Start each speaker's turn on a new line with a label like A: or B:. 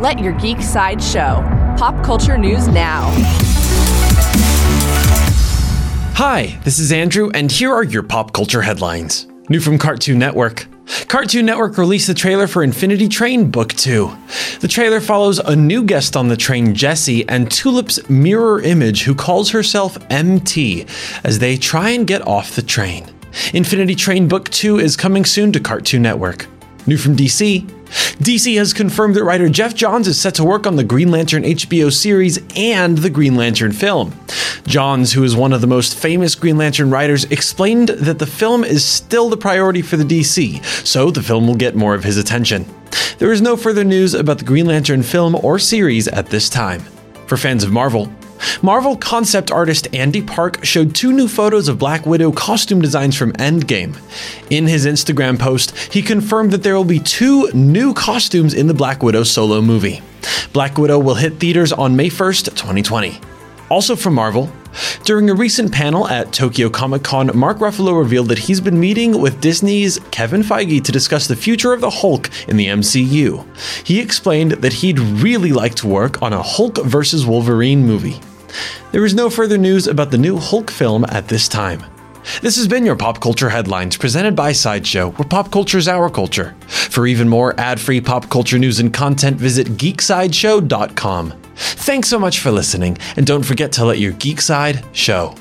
A: Let your geek side show. Pop culture news now.
B: Hi, this is Andrew, and here are your pop culture headlines. New from Cartoon Network. Cartoon Network released the trailer for Infinity Train Book 2. The trailer follows a new guest on the train, Jesse, and Tulip's mirror image, who calls herself MT, as they try and get off the train. Infinity Train Book 2 is coming soon to Cartoon Network. New from DC. DC has confirmed that writer Geoff Johns is set to work on the Green Lantern HBO series and the Green Lantern film. Johns, who is one of the most famous Green Lantern writers, explained that the film is still the priority for the DC, so the film will get more of his attention. There is no further news about the Green Lantern film or series at this time. For fans of Marvel, Marvel concept artist Andy Park showed two new photos of Black Widow costume designs from Endgame. In his Instagram post, he confirmed that there will be two new costumes in the Black Widow solo movie. Black Widow will hit theaters on May 1st, 2020. Also from Marvel, during a recent panel at Tokyo Comic Con, Mark Ruffalo revealed that he's been meeting with Disney's Kevin Feige to discuss the future of the Hulk in the MCU. He explained that he'd really like to work on a Hulk vs. Wolverine movie. There is no further news about the new Hulk film at this time. This has been your Pop Culture Headlines presented by Sideshow, where pop culture is our culture. For even more ad free pop culture news and content, visit geeksideshow.com. Thanks so much for listening, and don't forget to let your geek side show.